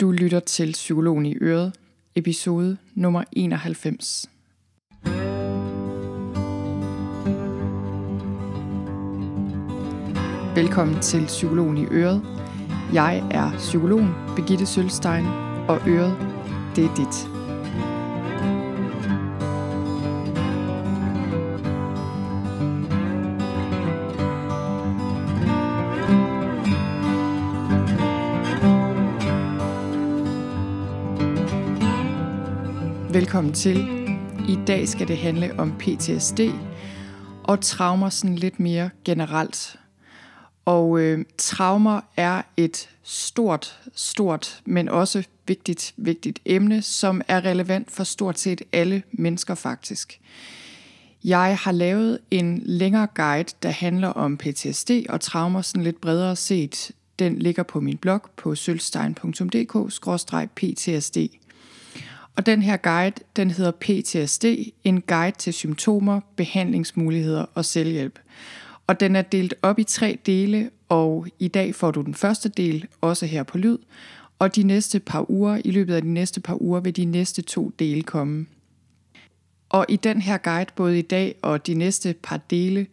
Du lytter til Psykologen i Øret, episode nummer 91. Velkommen til Psykologen i Øret. Jeg er psykologen Begitte Sølstein, og Øret, det er dit. Velkommen til. I dag skal det handle om PTSD og traumer sådan lidt mere generelt. Og øh, traumer er et stort, stort, men også vigtigt, vigtigt emne, som er relevant for stort set alle mennesker faktisk. Jeg har lavet en længere guide, der handler om PTSD og traumer sådan lidt bredere set. Den ligger på min blog på sølvstein.dk-ptsd. Og den her guide, den hedder PTSD, en guide til symptomer, behandlingsmuligheder og selvhjælp. Og den er delt op i tre dele, og i dag får du den første del, også her på lyd. Og de næste par uger, i løbet af de næste par uger, vil de næste to dele komme. Og i den her guide, både i dag og de næste par dele,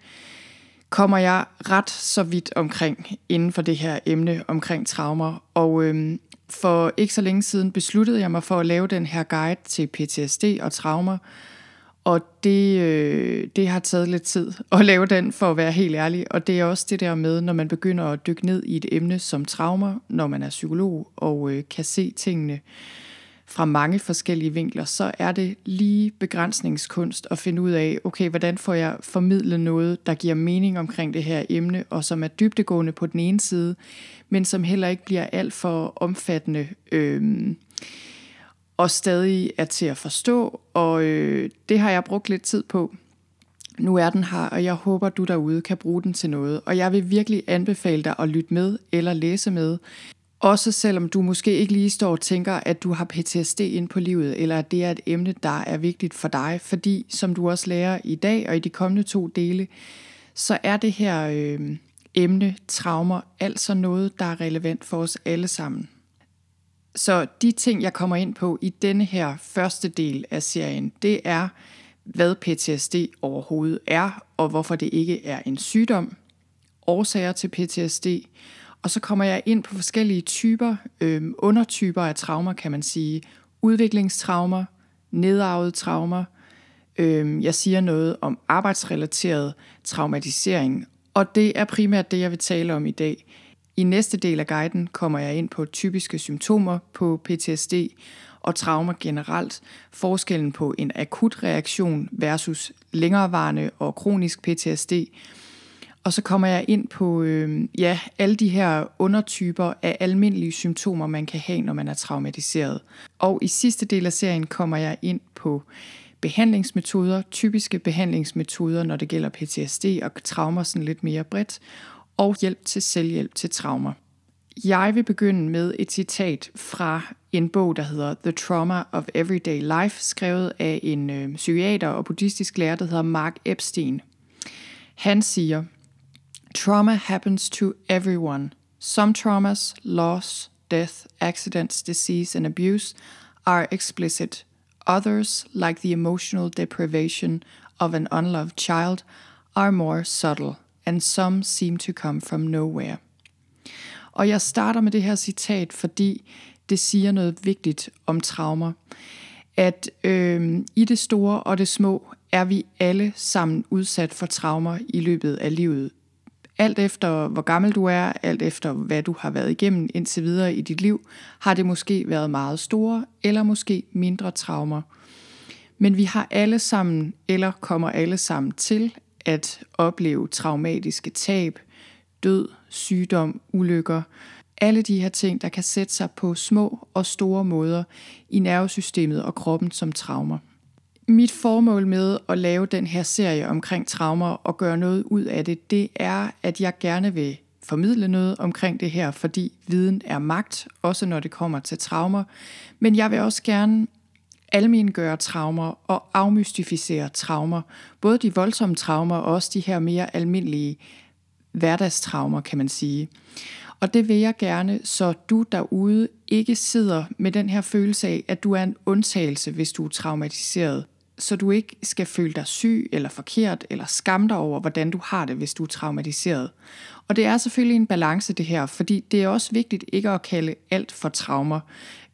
kommer jeg ret så vidt omkring inden for det her emne omkring traumer. Og øhm, for ikke så længe siden besluttede jeg mig for at lave den her guide til PTSD og traumer. Og det, øh, det har taget lidt tid at lave den, for at være helt ærlig. Og det er også det der med, når man begynder at dykke ned i et emne som traumer, når man er psykolog og øh, kan se tingene fra mange forskellige vinkler, så er det lige begrænsningskunst at finde ud af, okay, hvordan får jeg formidlet noget, der giver mening omkring det her emne, og som er dybdegående på den ene side, men som heller ikke bliver alt for omfattende øh, og stadig er til at forstå. Og øh, det har jeg brugt lidt tid på. Nu er den her, og jeg håber, du derude kan bruge den til noget. Og jeg vil virkelig anbefale dig at lytte med eller læse med. Også selvom du måske ikke lige står og tænker, at du har PTSD ind på livet, eller at det er et emne, der er vigtigt for dig. Fordi, som du også lærer i dag og i de kommende to dele, så er det her øh, emne, traumer, altså noget, der er relevant for os alle sammen. Så de ting, jeg kommer ind på i denne her første del af serien, det er, hvad PTSD overhovedet er, og hvorfor det ikke er en sygdom, årsager til PTSD, og så kommer jeg ind på forskellige typer, øh, undertyper af traumer, kan man sige. Udviklingstraumer, nedarvede traumer. Øh, jeg siger noget om arbejdsrelateret traumatisering, og det er primært det, jeg vil tale om i dag. I næste del af guiden kommer jeg ind på typiske symptomer på PTSD og traumer generelt, forskellen på en akut reaktion versus længerevarende og kronisk PTSD, og så kommer jeg ind på øh, ja, alle de her undertyper af almindelige symptomer, man kan have, når man er traumatiseret. Og i sidste del af serien kommer jeg ind på behandlingsmetoder, typiske behandlingsmetoder, når det gælder PTSD og traumer sådan lidt mere bredt, og hjælp til selvhjælp til traumer. Jeg vil begynde med et citat fra en bog, der hedder The Trauma of Everyday Life, skrevet af en øh, psykiater og buddhistisk lærer, der hedder Mark Epstein. Han siger, Trauma happens to everyone. Some traumas, loss, death, accidents, disease, and abuse, are explicit. Others, like the emotional deprivation of an unloved child, are more subtle, and some seem to come from nowhere. Og jeg starter med det her citat, fordi det siger noget vigtigt om traumer. At øh, i det store og det små er vi alle sammen udsat for traumer i løbet af livet. Alt efter hvor gammel du er, alt efter hvad du har været igennem indtil videre i dit liv, har det måske været meget store eller måske mindre traumer. Men vi har alle sammen, eller kommer alle sammen til at opleve traumatiske tab, død, sygdom, ulykker, alle de her ting, der kan sætte sig på små og store måder i nervesystemet og kroppen som traumer. Mit formål med at lave den her serie omkring traumer og gøre noget ud af det, det er, at jeg gerne vil formidle noget omkring det her, fordi viden er magt, også når det kommer til traumer. Men jeg vil også gerne almengøre traumer og afmystificere traumer. Både de voldsomme traumer og også de her mere almindelige hverdagstraumer, kan man sige. Og det vil jeg gerne, så du derude ikke sidder med den her følelse af, at du er en undtagelse, hvis du er traumatiseret. Så du ikke skal føle dig syg eller forkert eller skamme dig over, hvordan du har det, hvis du er traumatiseret. Og det er selvfølgelig en balance det her, fordi det er også vigtigt ikke at kalde alt for traumer.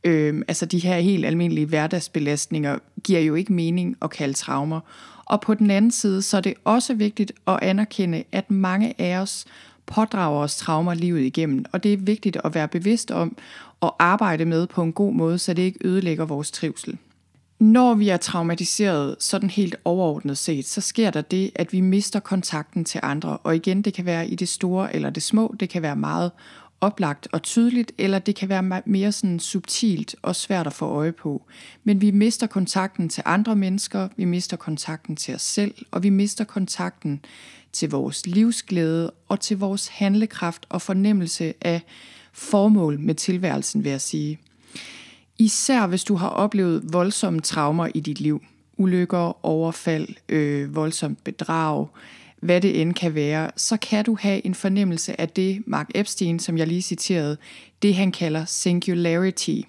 Øhm, altså de her helt almindelige hverdagsbelastninger giver jo ikke mening at kalde traumer. Og på den anden side, så er det også vigtigt at anerkende, at mange af os pådrager os traumer livet igennem, og det er vigtigt at være bevidst om og arbejde med på en god måde, så det ikke ødelægger vores trivsel. Når vi er traumatiseret sådan helt overordnet set, så sker der det, at vi mister kontakten til andre. Og igen, det kan være i det store eller det små, det kan være meget oplagt og tydeligt, eller det kan være mere sådan subtilt og svært at få øje på. Men vi mister kontakten til andre mennesker, vi mister kontakten til os selv, og vi mister kontakten til vores livsglæde og til vores handlekraft og fornemmelse af formål med tilværelsen, vil jeg sige. Især hvis du har oplevet voldsomme traumer i dit liv. Ulykker, overfald, øh, voldsomt bedrag, hvad det end kan være, så kan du have en fornemmelse af det, Mark Epstein, som jeg lige citerede, det han kalder singularity.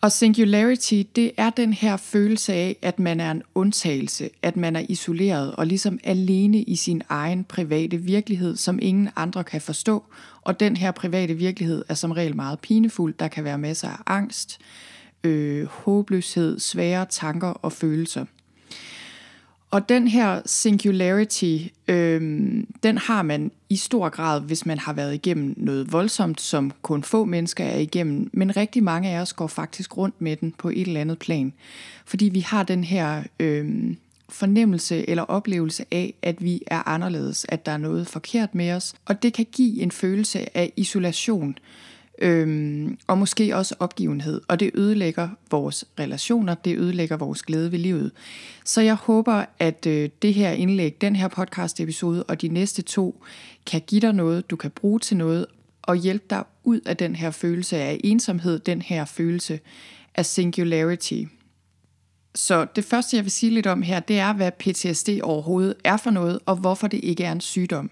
Og singularity, det er den her følelse af, at man er en undtagelse, at man er isoleret og ligesom alene i sin egen private virkelighed, som ingen andre kan forstå. Og den her private virkelighed er som regel meget pinefuld. Der kan være masser af angst, øh, håbløshed, svære tanker og følelser. Og den her singularity, øh, den har man i stor grad, hvis man har været igennem noget voldsomt, som kun få mennesker er igennem. Men rigtig mange af os går faktisk rundt med den på et eller andet plan. Fordi vi har den her øh, fornemmelse eller oplevelse af, at vi er anderledes, at der er noget forkert med os. Og det kan give en følelse af isolation øhm, og måske også opgivenhed, og det ødelægger vores relationer, det ødelægger vores glæde ved livet. Så jeg håber, at øh, det her indlæg, den her podcast episode og de næste to, kan give dig noget, du kan bruge til noget, og hjælpe dig ud af den her følelse af ensomhed, den her følelse af singularity. Så det første, jeg vil sige lidt om her, det er, hvad PTSD overhovedet er for noget, og hvorfor det ikke er en sygdom.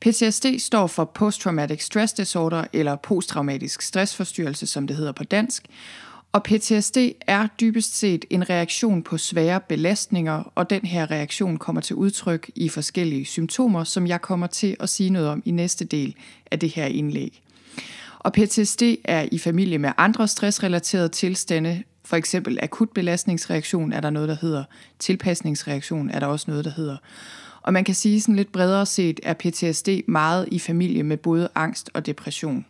PTSD står for Post-Traumatic Stress Disorder, eller posttraumatisk stressforstyrrelse, som det hedder på dansk. Og PTSD er dybest set en reaktion på svære belastninger, og den her reaktion kommer til udtryk i forskellige symptomer, som jeg kommer til at sige noget om i næste del af det her indlæg. Og PTSD er i familie med andre stressrelaterede tilstande, for eksempel akut belastningsreaktion er der noget, der hedder, tilpasningsreaktion er der også noget, der hedder. Og man kan sige sådan lidt bredere set, er PTSD meget i familie med både angst og depression.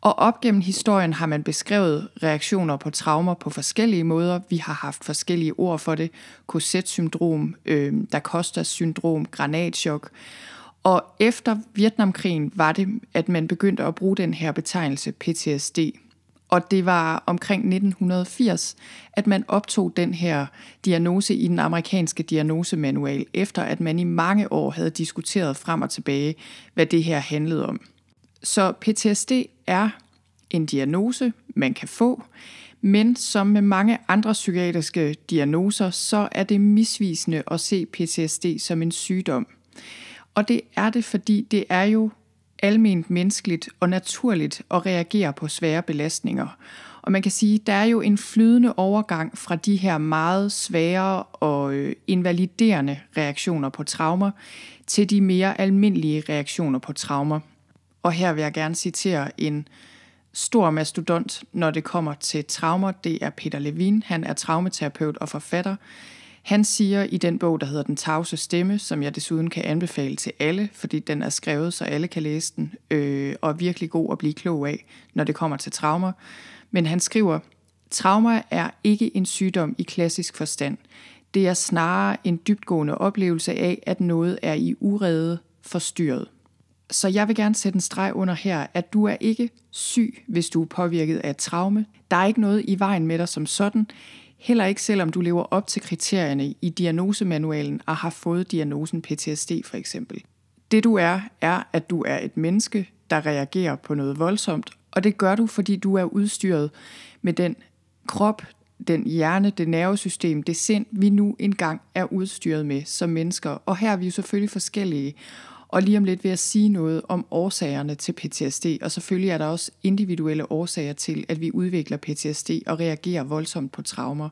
Og op gennem historien har man beskrevet reaktioner på traumer på forskellige måder. Vi har haft forskellige ord for det. Cosette-syndrom, øh, Da-Costa-syndrom, granatchok. Og efter Vietnamkrigen var det, at man begyndte at bruge den her betegnelse PTSD. Og det var omkring 1980, at man optog den her diagnose i den amerikanske diagnosemanual, efter at man i mange år havde diskuteret frem og tilbage, hvad det her handlede om. Så PTSD er en diagnose, man kan få, men som med mange andre psykiatriske diagnoser, så er det misvisende at se PTSD som en sygdom. Og det er det, fordi det er jo alment menneskeligt og naturligt at reagere på svære belastninger. Og man kan sige, der er jo en flydende overgang fra de her meget svære og øh, invaliderende reaktioner på traumer til de mere almindelige reaktioner på traumer. Og her vil jeg gerne citere en stor mastodont, når det kommer til traumer. Det er Peter Levin. Han er traumaterapeut og forfatter. Han siger i den bog, der hedder Den tavse stemme, som jeg desuden kan anbefale til alle, fordi den er skrevet, så alle kan læse den, øh, og er virkelig god at blive klog af, når det kommer til traumer. Men han skriver, Trauma er ikke en sygdom i klassisk forstand. Det er snarere en dybtgående oplevelse af, at noget er i urede forstyrret. Så jeg vil gerne sætte en streg under her, at du er ikke syg, hvis du er påvirket af et traume. Der er ikke noget i vejen med dig som sådan. Heller ikke selvom du lever op til kriterierne i diagnosemanualen og har fået diagnosen PTSD for eksempel. Det du er, er, at du er et menneske, der reagerer på noget voldsomt, og det gør du, fordi du er udstyret med den krop, den hjerne, det nervesystem, det sind, vi nu engang er udstyret med som mennesker. Og her er vi jo selvfølgelig forskellige. Og lige om lidt vil jeg sige noget om årsagerne til PTSD, og selvfølgelig er der også individuelle årsager til, at vi udvikler PTSD og reagerer voldsomt på traumer.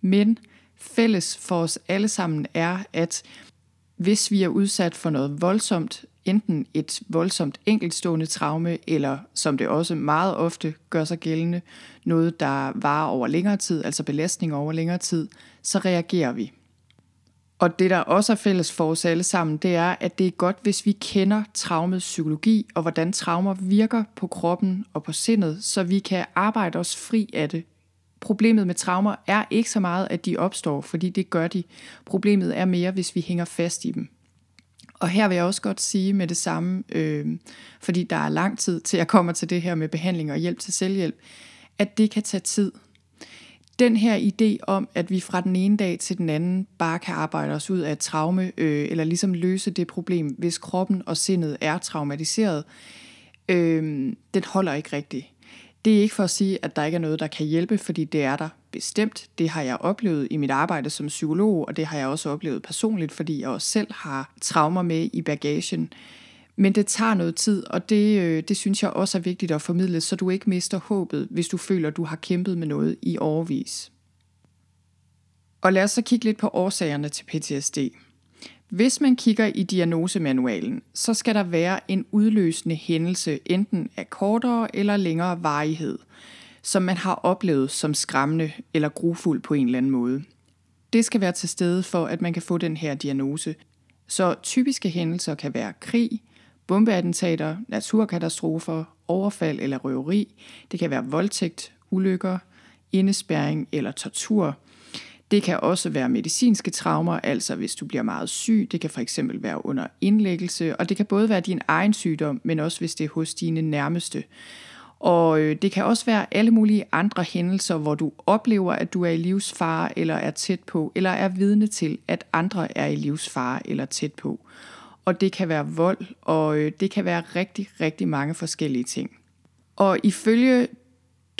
Men fælles for os alle sammen er, at hvis vi er udsat for noget voldsomt, enten et voldsomt enkeltstående traume, eller som det også meget ofte gør sig gældende, noget der varer over længere tid, altså belastning over længere tid, så reagerer vi. Og det, der også er fælles for os alle sammen, det er, at det er godt, hvis vi kender traumets psykologi og hvordan traumer virker på kroppen og på sindet, så vi kan arbejde os fri af det. Problemet med traumer er ikke så meget, at de opstår, fordi det gør de. Problemet er mere, hvis vi hænger fast i dem. Og her vil jeg også godt sige med det samme, øh, fordi der er lang tid til jeg kommer til det her med behandling og hjælp til selvhjælp, at det kan tage tid den her idé om, at vi fra den ene dag til den anden bare kan arbejde os ud af et traume, øh, eller ligesom løse det problem, hvis kroppen og sindet er traumatiseret, øh, den holder ikke rigtigt. Det er ikke for at sige, at der ikke er noget, der kan hjælpe, fordi det er der bestemt. Det har jeg oplevet i mit arbejde som psykolog, og det har jeg også oplevet personligt, fordi jeg også selv har traumer med i bagagen. Men det tager noget tid, og det, øh, det synes jeg også er vigtigt at formidle, så du ikke mister håbet, hvis du føler, du har kæmpet med noget i overvis. Og lad os så kigge lidt på årsagerne til PTSD. Hvis man kigger i diagnosemanualen, så skal der være en udløsende hændelse, enten af kortere eller længere varighed, som man har oplevet som skræmmende eller grufuld på en eller anden måde. Det skal være til stede for, at man kan få den her diagnose. Så typiske hændelser kan være krig, bombeattentater, naturkatastrofer, overfald eller røveri. Det kan være voldtægt, ulykker, indespærring eller tortur. Det kan også være medicinske traumer, altså hvis du bliver meget syg. Det kan for eksempel være under indlæggelse, og det kan både være din egen sygdom, men også hvis det er hos dine nærmeste. Og øh, det kan også være alle mulige andre hændelser, hvor du oplever, at du er i livsfare eller er tæt på, eller er vidne til, at andre er i livsfare eller tæt på og det kan være vold, og øh, det kan være rigtig, rigtig mange forskellige ting. Og ifølge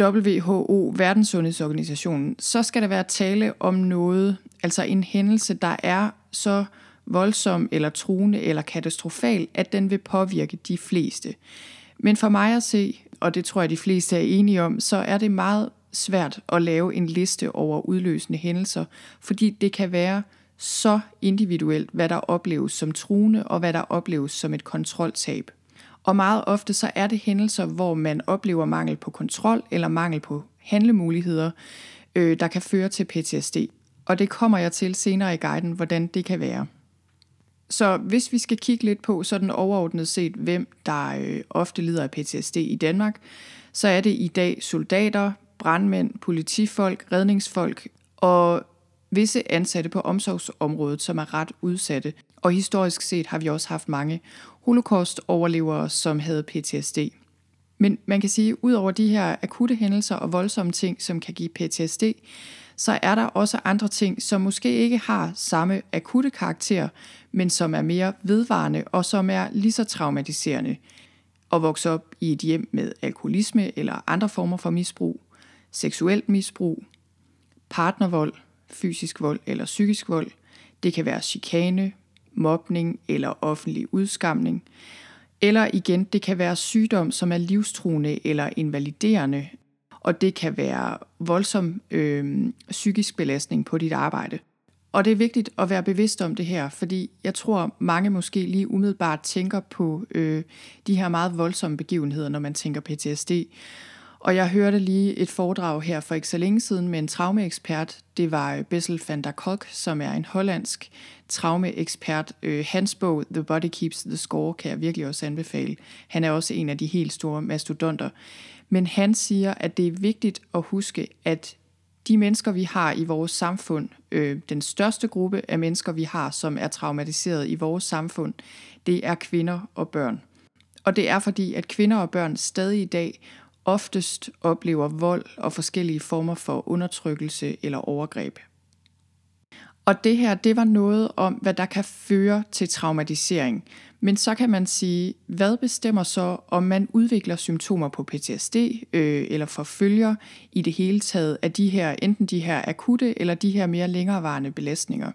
WHO, Verdenssundhedsorganisationen, så skal der være tale om noget, altså en hændelse, der er så voldsom eller truende eller katastrofal, at den vil påvirke de fleste. Men for mig at se, og det tror jeg de fleste er enige om, så er det meget svært at lave en liste over udløsende hændelser, fordi det kan være så individuelt, hvad der opleves som truende og hvad der opleves som et kontroltab. Og meget ofte så er det hændelser, hvor man oplever mangel på kontrol eller mangel på handlemuligheder, øh, der kan føre til PTSD. Og det kommer jeg til senere i guiden, hvordan det kan være. Så hvis vi skal kigge lidt på sådan overordnet set, hvem der øh, ofte lider af PTSD i Danmark, så er det i dag soldater, brandmænd, politifolk, redningsfolk og visse ansatte på omsorgsområdet, som er ret udsatte. Og historisk set har vi også haft mange holocaust-overlevere, som havde PTSD. Men man kan sige, at ud over de her akutte hændelser og voldsomme ting, som kan give PTSD, så er der også andre ting, som måske ikke har samme akutte karakter, men som er mere vedvarende og som er lige så traumatiserende. At vokse op i et hjem med alkoholisme eller andre former for misbrug, seksuelt misbrug, partnervold, fysisk vold eller psykisk vold. Det kan være chikane, mobning eller offentlig udskamning. Eller igen, det kan være sygdom, som er livstruende eller invaliderende, og det kan være voldsom øh, psykisk belastning på dit arbejde. Og det er vigtigt at være bevidst om det her, fordi jeg tror, mange måske lige umiddelbart tænker på øh, de her meget voldsomme begivenheder, når man tænker PTSD. Og jeg hørte lige et foredrag her for ikke så længe siden med en traumeekspert. Det var øh, Bessel van der Kolk, som er en hollandsk traumeekspert. Øh, hans bog, The Body Keeps the Score, kan jeg virkelig også anbefale. Han er også en af de helt store mastodonter. Men han siger, at det er vigtigt at huske, at de mennesker, vi har i vores samfund, øh, den største gruppe af mennesker, vi har, som er traumatiseret i vores samfund, det er kvinder og børn. Og det er fordi, at kvinder og børn stadig i dag oftest oplever vold og forskellige former for undertrykkelse eller overgreb. Og det her, det var noget om, hvad der kan føre til traumatisering. Men så kan man sige, hvad bestemmer så, om man udvikler symptomer på PTSD øh, eller forfølger i det hele taget af de her, enten de her akutte eller de her mere længerevarende belastninger.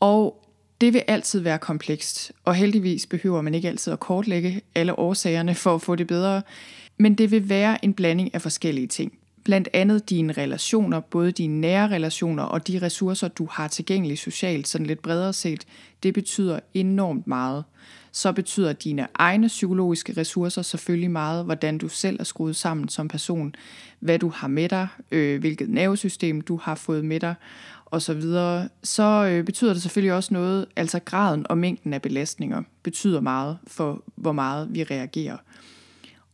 Og det vil altid være komplekst, og heldigvis behøver man ikke altid at kortlægge alle årsagerne for at få det bedre, men det vil være en blanding af forskellige ting. Blandt andet dine relationer, både dine nære relationer og de ressourcer, du har tilgængeligt socialt, sådan lidt bredere set, det betyder enormt meget. Så betyder dine egne psykologiske ressourcer selvfølgelig meget, hvordan du selv er skruet sammen som person, hvad du har med dig, øh, hvilket nervesystem du har fået med dig, og så videre, så øh, betyder det selvfølgelig også noget, altså graden og mængden af belastninger betyder meget for, hvor meget vi reagerer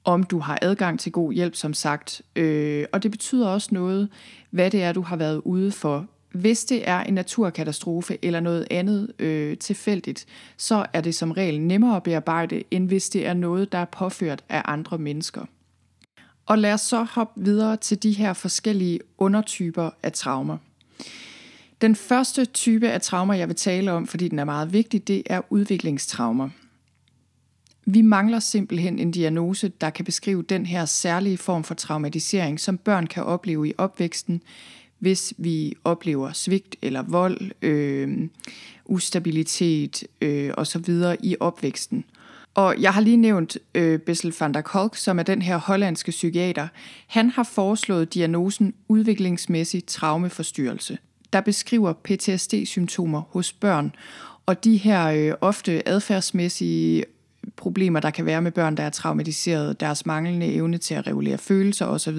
om du har adgang til god hjælp, som sagt. Øh, og det betyder også noget, hvad det er, du har været ude for. Hvis det er en naturkatastrofe eller noget andet øh, tilfældigt, så er det som regel nemmere at bearbejde, end hvis det er noget, der er påført af andre mennesker. Og lad os så hoppe videre til de her forskellige undertyper af traumer. Den første type af traumer, jeg vil tale om, fordi den er meget vigtig, det er udviklingstraumer. Vi mangler simpelthen en diagnose, der kan beskrive den her særlige form for traumatisering, som børn kan opleve i opvæksten, hvis vi oplever svigt eller vold, øh, ustabilitet øh, osv. i opvæksten. Og jeg har lige nævnt øh, Bessel van der Kolk, som er den her hollandske psykiater. Han har foreslået diagnosen udviklingsmæssig traumeforstyrrelse, der beskriver PTSD-symptomer hos børn, og de her øh, ofte adfærdsmæssige problemer, der kan være med børn, der er traumatiseret, deres manglende evne til at regulere følelser osv.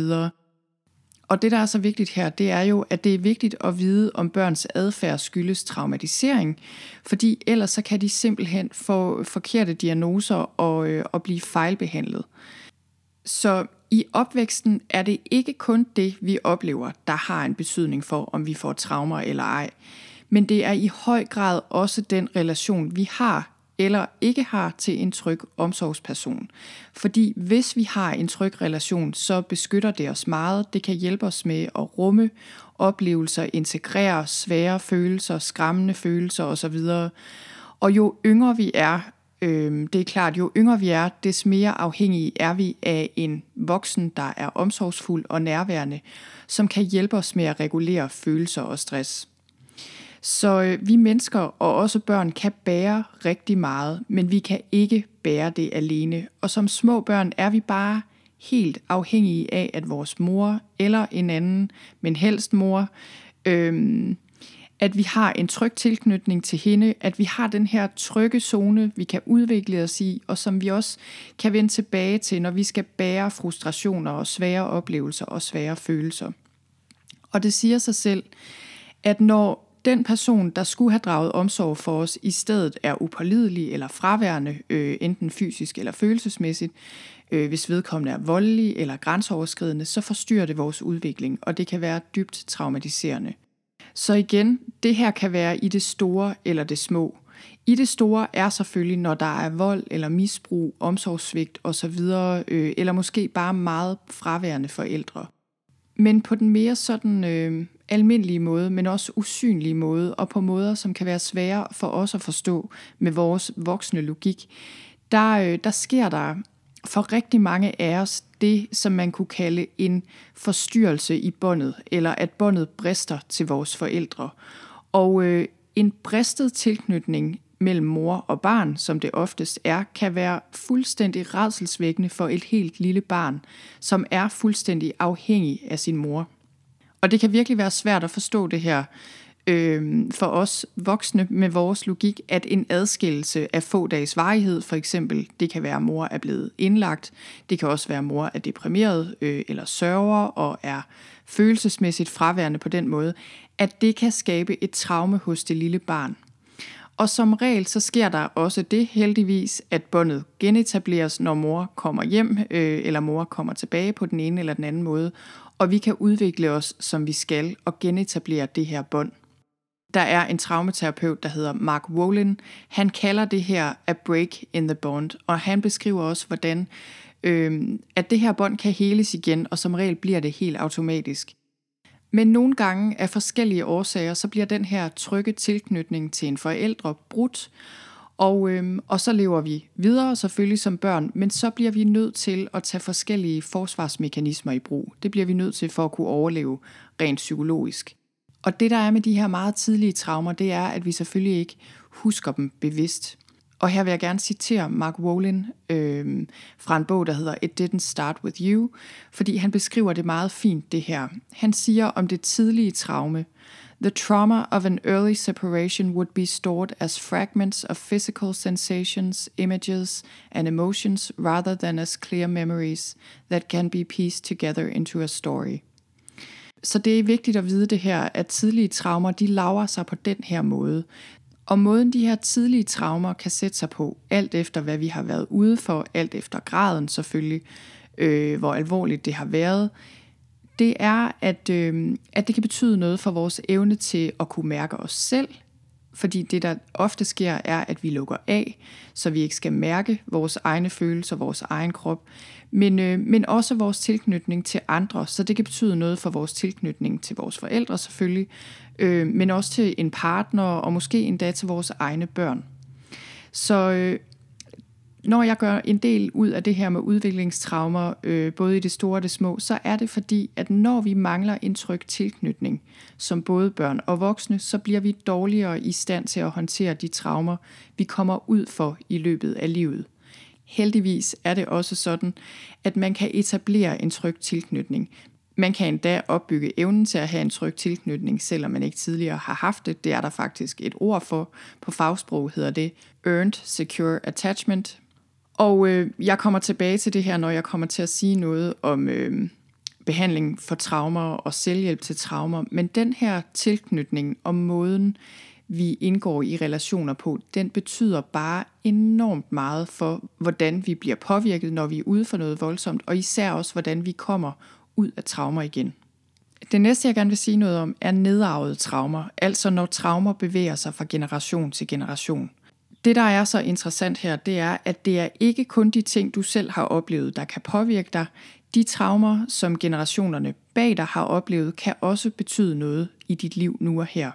Og det, der er så vigtigt her, det er jo, at det er vigtigt at vide, om børns adfærd skyldes traumatisering, fordi ellers så kan de simpelthen få forkerte diagnoser og, øh, og blive fejlbehandlet. Så i opvæksten er det ikke kun det, vi oplever, der har en betydning for, om vi får traumer eller ej. Men det er i høj grad også den relation, vi har eller ikke har til en tryg omsorgsperson. Fordi hvis vi har en tryg relation, så beskytter det os meget. Det kan hjælpe os med at rumme oplevelser, integrere svære følelser, skræmmende følelser osv. Og jo yngre vi er, øh, det er klart, jo yngre vi er, des mere afhængige er vi af en voksen, der er omsorgsfuld og nærværende, som kan hjælpe os med at regulere følelser og stress. Så øh, vi mennesker og også børn kan bære rigtig meget, men vi kan ikke bære det alene. Og som små børn er vi bare helt afhængige af, at vores mor eller en anden, men helst mor, øh, at vi har en tryg tilknytning til hende, at vi har den her trygge zone, vi kan udvikle os i, og som vi også kan vende tilbage til, når vi skal bære frustrationer og svære oplevelser og svære følelser. Og det siger sig selv, at når den person, der skulle have draget omsorg for os, i stedet er upålidelig eller fraværende, øh, enten fysisk eller følelsesmæssigt, øh, hvis vedkommende er voldelig eller grænseoverskridende, så forstyrrer det vores udvikling, og det kan være dybt traumatiserende. Så igen, det her kan være i det store eller det små. I det store er selvfølgelig, når der er vold eller misbrug, omsorgssvigt osv., øh, eller måske bare meget fraværende forældre. Men på den mere sådan øh, almindelige måde, men også usynlige måde, og på måder, som kan være svære for os at forstå med vores voksne logik, der, øh, der sker der for rigtig mange af os det, som man kunne kalde en forstyrrelse i båndet, eller at båndet brister til vores forældre. Og øh, en bristet tilknytning mellem mor og barn, som det oftest er, kan være fuldstændig redselsvækkende for et helt lille barn, som er fuldstændig afhængig af sin mor. Og det kan virkelig være svært at forstå det her øh, for os voksne med vores logik, at en adskillelse af få dages varighed, for eksempel, det kan være, at mor er blevet indlagt, det kan også være, at mor er deprimeret øh, eller sørger og er følelsesmæssigt fraværende på den måde, at det kan skabe et traume hos det lille barn. Og som regel så sker der også det heldigvis, at båndet genetableres, når mor kommer hjem, øh, eller mor kommer tilbage på den ene eller den anden måde, og vi kan udvikle os, som vi skal, og genetablere det her bånd. Der er en traumaterapeut, der hedder Mark Wolin. Han kalder det her a break in the bond, og han beskriver også, hvordan øh, at det her bånd kan heles igen, og som regel bliver det helt automatisk. Men nogle gange af forskellige årsager, så bliver den her trygge tilknytning til en forældre brudt, og, øhm, og så lever vi videre selvfølgelig som børn, men så bliver vi nødt til at tage forskellige forsvarsmekanismer i brug. Det bliver vi nødt til for at kunne overleve rent psykologisk. Og det der er med de her meget tidlige traumer, det er, at vi selvfølgelig ikke husker dem bevidst. Og her vil jeg gerne citere Mark Wolin øh, fra en bog, der hedder It Didn't Start With You, fordi han beskriver det meget fint, det her. Han siger om det tidlige traume, The trauma of an early separation would be stored as fragments of physical sensations, images, and emotions rather than as clear memories that can be pieced together into a story. Så det er vigtigt at vide det her, at tidlige traumer, de laver sig på den her måde. Og måden de her tidlige traumer kan sætte sig på, alt efter hvad vi har været ude for, alt efter graden selvfølgelig, øh, hvor alvorligt det har været, det er, at, øh, at det kan betyde noget for vores evne til at kunne mærke os selv, fordi det, der ofte sker, er, at vi lukker af, så vi ikke skal mærke vores egne følelser, vores egen krop, men, øh, men også vores tilknytning til andre. Så det kan betyde noget for vores tilknytning til vores forældre selvfølgelig, øh, men også til en partner og måske endda til vores egne børn. Så øh, når jeg gør en del ud af det her med udviklingstraumer, øh, både i det store og det små, så er det fordi, at når vi mangler en tryg tilknytning, som både børn og voksne, så bliver vi dårligere i stand til at håndtere de traumer, vi kommer ud for i løbet af livet. Heldigvis er det også sådan, at man kan etablere en tryg tilknytning. Man kan endda opbygge evnen til at have en tryg tilknytning, selvom man ikke tidligere har haft det. Det er der faktisk et ord for. På fagsprog hedder det Earned Secure Attachment. Og øh, jeg kommer tilbage til det her, når jeg kommer til at sige noget om øh, behandling for traumer og selvhjælp til traumer. Men den her tilknytning og måden, vi indgår i relationer på, den betyder bare enormt meget for, hvordan vi bliver påvirket, når vi er ude for noget voldsomt, og især også, hvordan vi kommer ud af traumer igen. Det næste, jeg gerne vil sige noget om, er nedarvede traumer, altså når traumer bevæger sig fra generation til generation. Det, der er så interessant her, det er, at det er ikke kun de ting, du selv har oplevet, der kan påvirke dig. De traumer, som generationerne bag dig har oplevet, kan også betyde noget i dit liv nu og her.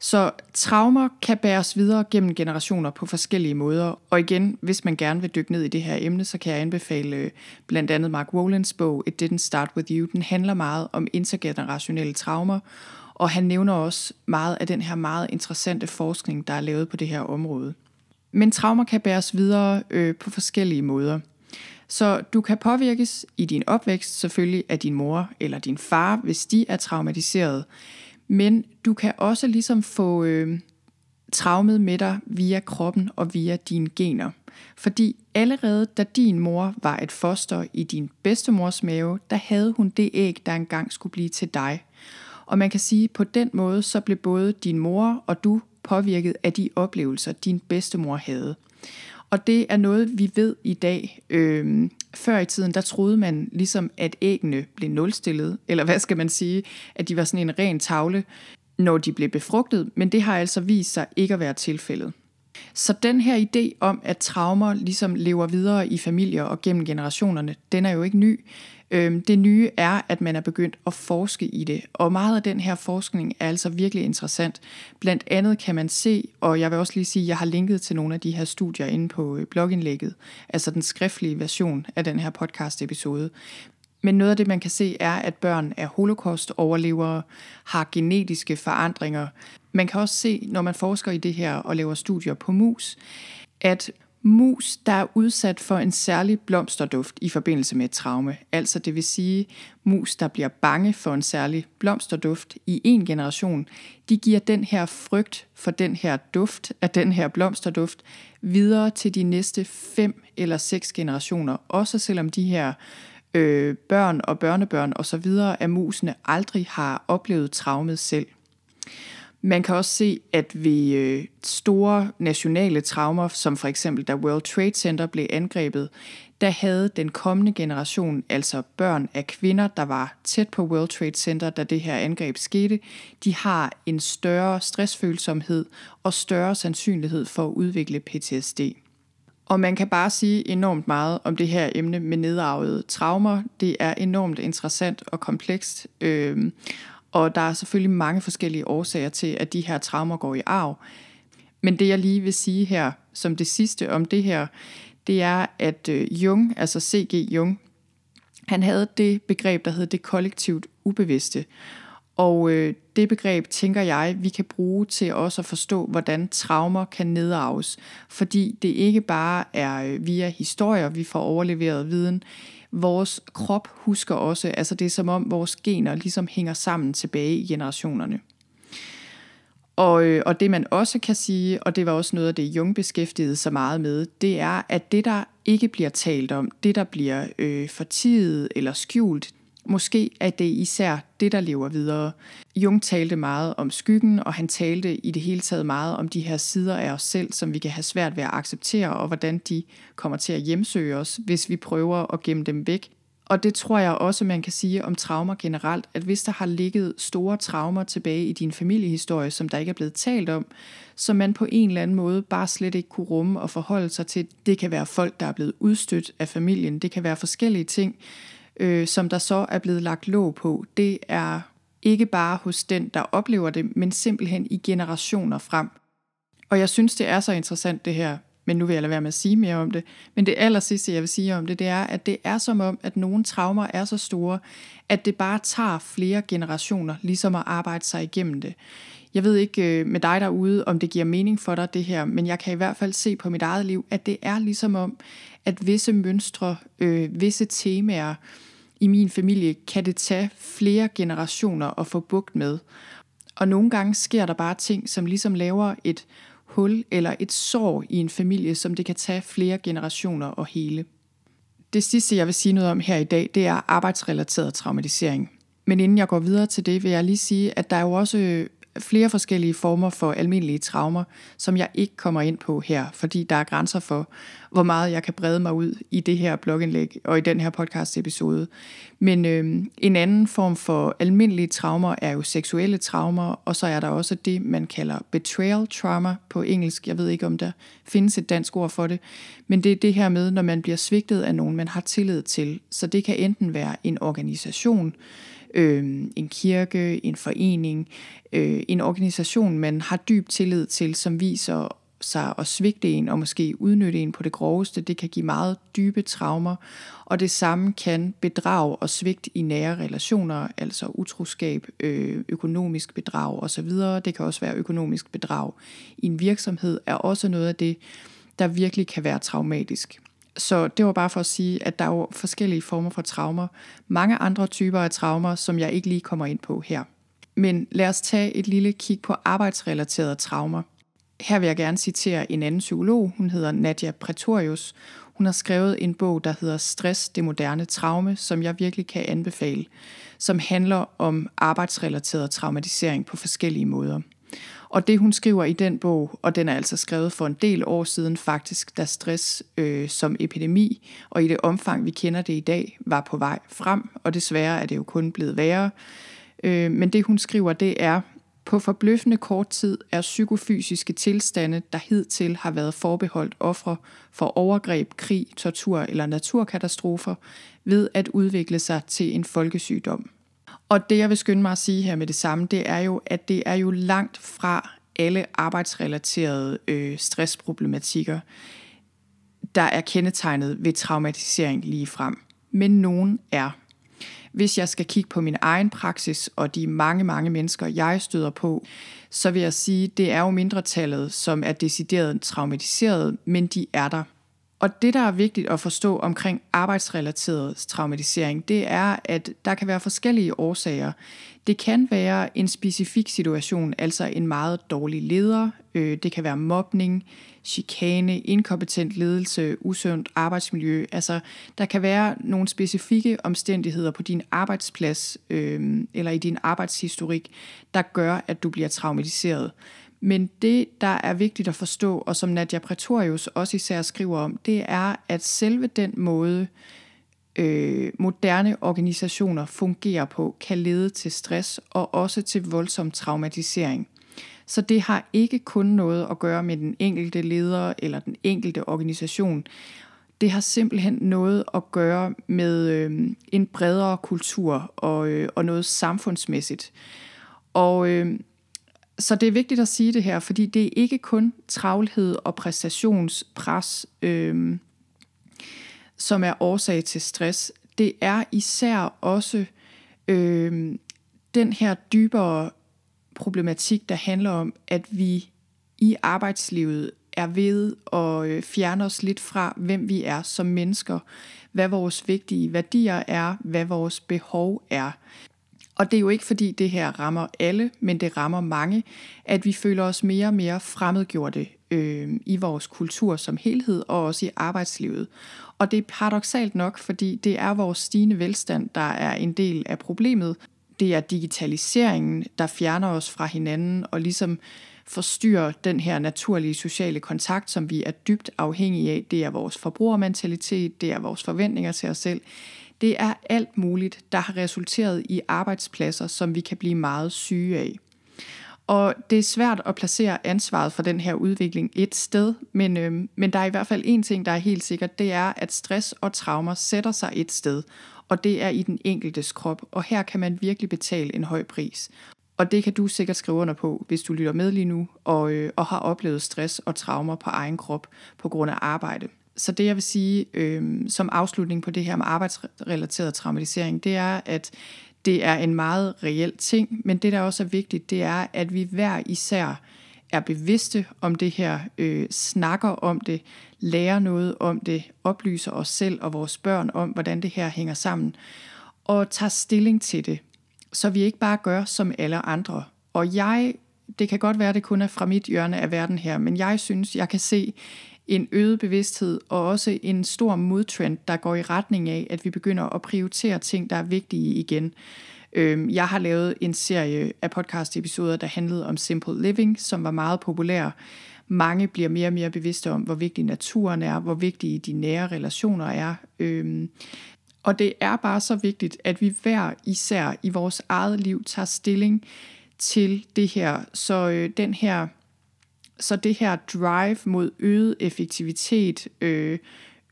Så traumer kan bæres videre gennem generationer på forskellige måder. Og igen, hvis man gerne vil dykke ned i det her emne, så kan jeg anbefale øh, blandt andet Mark Wolins bog It Didn't Start With You. Den handler meget om intergenerationelle traumer, og han nævner også meget af den her meget interessante forskning, der er lavet på det her område. Men traumer kan bæres videre øh, på forskellige måder. Så du kan påvirkes i din opvækst selvfølgelig af din mor eller din far, hvis de er traumatiseret. Men du kan også ligesom få øh, traumet med dig via kroppen og via dine gener. Fordi allerede da din mor var et foster i din bedstemors mave, der havde hun det æg, der engang skulle blive til dig. Og man kan sige, at på den måde, så blev både din mor og du påvirket af de oplevelser, din bedstemor havde. Og det er noget, vi ved i dag. Øhm, før i tiden, der troede man ligesom, at æggene blev nulstillet, eller hvad skal man sige, at de var sådan en ren tavle, når de blev befrugtet, men det har altså vist sig ikke at være tilfældet. Så den her idé om, at traumer ligesom lever videre i familier og gennem generationerne, den er jo ikke ny. Øhm, det nye er, at man er begyndt at forske i det, og meget af den her forskning er altså virkelig interessant. Blandt andet kan man se, og jeg vil også lige sige, at jeg har linket til nogle af de her studier inde på øh, blogindlægget, altså den skriftlige version af den her podcast episode. Men noget af det, man kan se, er, at børn er holocaust-overlevere, har genetiske forandringer. Man kan også se, når man forsker i det her og laver studier på mus, at mus, der er udsat for en særlig blomsterduft i forbindelse med et traume, altså det vil sige mus, der bliver bange for en særlig blomsterduft i en generation, de giver den her frygt for den her duft af den her blomsterduft videre til de næste fem eller seks generationer, også selvom de her øh, børn og børnebørn osv. af musene aldrig har oplevet traumet selv. Man kan også se, at ved øh, store nationale traumer, som for eksempel da World Trade Center blev angrebet, der havde den kommende generation, altså børn af kvinder, der var tæt på World Trade Center, da det her angreb skete, de har en større stressfølsomhed og større sandsynlighed for at udvikle PTSD. Og man kan bare sige enormt meget om det her emne med nedarvede traumer. Det er enormt interessant og komplekst. Øh, og der er selvfølgelig mange forskellige årsager til, at de her traumer går i arv. Men det jeg lige vil sige her som det sidste om det her, det er, at øh, Jung, altså C.G. Jung, han havde det begreb, der hed det kollektivt ubevidste. Og øh, det begreb, tænker jeg, vi kan bruge til også at forstå, hvordan traumer kan nedarves. Fordi det ikke bare er øh, via historier, vi får overleveret viden. Vores krop husker også, altså det er som om vores gener ligesom hænger sammen tilbage i generationerne. Og, øh, og det man også kan sige, og det var også noget af det, Jung beskæftigede sig meget med, det er, at det der ikke bliver talt om, det der bliver øh, fortidet eller skjult, måske er det især det, der lever videre. Jung talte meget om skyggen, og han talte i det hele taget meget om de her sider af os selv, som vi kan have svært ved at acceptere, og hvordan de kommer til at hjemsøge os, hvis vi prøver at gemme dem væk og det tror jeg også, man kan sige om traumer generelt, at hvis der har ligget store traumer tilbage i din familiehistorie, som der ikke er blevet talt om, som man på en eller anden måde bare slet ikke kunne rumme og forholde sig til. Det kan være folk, der er blevet udstødt af familien. Det kan være forskellige ting, øh, som der så er blevet lagt låg på. Det er ikke bare hos den, der oplever det, men simpelthen i generationer frem. Og jeg synes, det er så interessant det her men nu vil jeg lade være med at sige mere om det. Men det aller sidste, jeg vil sige om det, det er, at det er som om, at nogle traumer er så store, at det bare tager flere generationer ligesom at arbejde sig igennem det. Jeg ved ikke øh, med dig derude, om det giver mening for dig det her, men jeg kan i hvert fald se på mit eget liv, at det er ligesom om, at visse mønstre, øh, visse temaer i min familie, kan det tage flere generationer at få bugt med. Og nogle gange sker der bare ting, som ligesom laver et hul eller et sår i en familie, som det kan tage flere generationer at hele. Det sidste, jeg vil sige noget om her i dag, det er arbejdsrelateret traumatisering. Men inden jeg går videre til det, vil jeg lige sige, at der er jo også flere forskellige former for almindelige traumer, som jeg ikke kommer ind på her, fordi der er grænser for, hvor meget jeg kan brede mig ud i det her blogindlæg og i den her podcast episode. Men øh, en anden form for almindelige traumer er jo seksuelle traumer, og så er der også det, man kalder betrayal trauma på engelsk. Jeg ved ikke, om der findes et dansk ord for det, men det er det her med, når man bliver svigtet af nogen, man har tillid til. Så det kan enten være en organisation, øh, en kirke, en forening, øh, en organisation, man har dyb tillid til, som viser sig at svigte en og måske udnytte en på det groveste, det kan give meget dybe traumer, og det samme kan bedrag og svigt i nære relationer, altså utroskab, øh, økonomisk bedrag osv. Det kan også være økonomisk bedrag i en virksomhed, er også noget af det, der virkelig kan være traumatisk. Så det var bare for at sige, at der er jo forskellige former for traumer. Mange andre typer af traumer, som jeg ikke lige kommer ind på her. Men lad os tage et lille kig på arbejdsrelaterede traumer. Her vil jeg gerne citere en anden psykolog. Hun hedder Nadia Pretorius. Hun har skrevet en bog, der hedder Stress, det moderne traume, som jeg virkelig kan anbefale, som handler om arbejdsrelateret traumatisering på forskellige måder. Og det hun skriver i den bog, og den er altså skrevet for en del år siden faktisk, da stress øh, som epidemi, og i det omfang vi kender det i dag, var på vej frem, og desværre er det jo kun blevet værre. Øh, men det hun skriver, det er, på forbløffende kort tid er psykofysiske tilstande, der hidtil har været forbeholdt ofre for overgreb, krig, tortur eller naturkatastrofer, ved at udvikle sig til en folkesygdom. Og det jeg vil skynde mig at sige her med det samme, det er jo, at det er jo langt fra alle arbejdsrelaterede øh, stressproblematikker, der er kendetegnet ved traumatisering lige frem. Men nogen er. Hvis jeg skal kigge på min egen praksis og de mange, mange mennesker, jeg støder på, så vil jeg sige, det er jo mindretallet, som er decideret traumatiseret, men de er der. Og det, der er vigtigt at forstå omkring arbejdsrelateret traumatisering, det er, at der kan være forskellige årsager. Det kan være en specifik situation, altså en meget dårlig leder. Øh, det kan være mobning, chikane, inkompetent ledelse, usundt arbejdsmiljø. Altså, der kan være nogle specifikke omstændigheder på din arbejdsplads øh, eller i din arbejdshistorik, der gør, at du bliver traumatiseret. Men det, der er vigtigt at forstå, og som Nadia Pretorius også især skriver om, det er, at selve den måde, øh, moderne organisationer fungerer på, kan lede til stress og også til voldsom traumatisering. Så det har ikke kun noget at gøre med den enkelte leder eller den enkelte organisation. Det har simpelthen noget at gøre med øh, en bredere kultur og, øh, og noget samfundsmæssigt. Og øh, så det er vigtigt at sige det her, fordi det er ikke kun travlhed og præstationspres, øh, som er årsag til stress. Det er især også øh, den her dybere problematik, der handler om, at vi i arbejdslivet er ved at øh, fjerne os lidt fra, hvem vi er som mennesker, hvad vores vigtige værdier er, hvad vores behov er. Og det er jo ikke fordi det her rammer alle, men det rammer mange, at vi føler os mere og mere fremmedgjorte øh, i vores kultur som helhed og også i arbejdslivet. Og det er paradoxalt nok, fordi det er vores stigende velstand, der er en del af problemet. Det er digitaliseringen, der fjerner os fra hinanden og ligesom forstyrrer den her naturlige sociale kontakt, som vi er dybt afhængige af. Det er vores forbrugermentalitet, det er vores forventninger til os selv. Det er alt muligt, der har resulteret i arbejdspladser, som vi kan blive meget syge af. Og det er svært at placere ansvaret for den her udvikling et sted, men, øh, men der er i hvert fald en ting, der er helt sikkert, det er, at stress og traumer sætter sig et sted, og det er i den enkeltes krop, og her kan man virkelig betale en høj pris. Og det kan du sikkert skrive under på, hvis du lytter med lige nu og, øh, og har oplevet stress og traumer på egen krop på grund af arbejde. Så det jeg vil sige øh, som afslutning på det her med arbejdsrelateret traumatisering, det er, at det er en meget reel ting, men det der også er vigtigt, det er, at vi hver især er bevidste om det her, øh, snakker om det, lærer noget om det, oplyser os selv og vores børn om, hvordan det her hænger sammen, og tager stilling til det, så vi ikke bare gør som alle andre. Og jeg, det kan godt være, det kun er fra mit hjørne af verden her, men jeg synes, jeg kan se en øget bevidsthed og også en stor modtrend, der går i retning af, at vi begynder at prioritere ting, der er vigtige igen. Øhm, jeg har lavet en serie af podcast-episoder, der handlede om simple living, som var meget populær. Mange bliver mere og mere bevidste om, hvor vigtig naturen er, hvor vigtige de nære relationer er. Øhm, og det er bare så vigtigt, at vi hver især i vores eget liv tager stilling til det her. Så øh, den her så det her drive mod øget effektivitet, øh,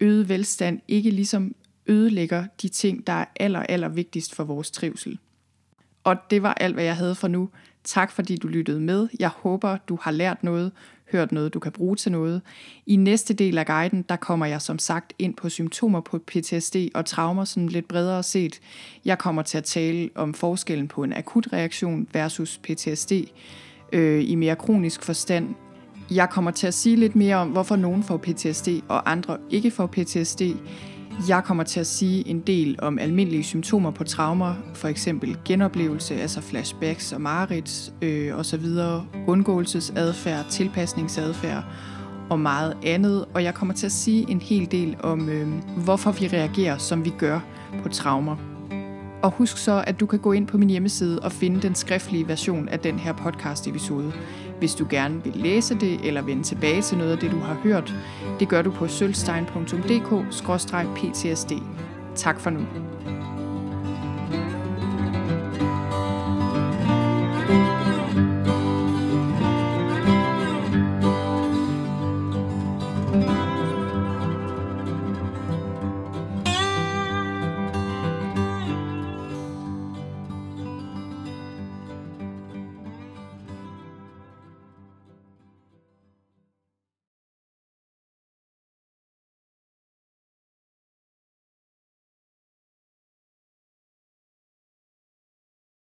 øget velstand, ikke ligesom ødelægger de ting, der er aller, aller vigtigst for vores trivsel. Og det var alt, hvad jeg havde for nu. Tak fordi du lyttede med. Jeg håber, du har lært noget, hørt noget, du kan bruge til noget. I næste del af guiden, der kommer jeg som sagt ind på symptomer på PTSD og traumer sådan lidt bredere set. Jeg kommer til at tale om forskellen på en akut reaktion versus PTSD øh, i mere kronisk forstand. Jeg kommer til at sige lidt mere om, hvorfor nogen får PTSD og andre ikke får PTSD. Jeg kommer til at sige en del om almindelige symptomer på traumer, for eksempel genoplevelse, altså flashbacks og mareridt øh, osv., undgåelsesadfærd, tilpasningsadfærd og meget andet. Og jeg kommer til at sige en hel del om, øh, hvorfor vi reagerer, som vi gør på traumer. Og husk så, at du kan gå ind på min hjemmeside og finde den skriftlige version af den her podcast-episode hvis du gerne vil læse det eller vende tilbage til noget af det, du har hørt. Det gør du på sølvstein.dk-ptsd. Tak for nu.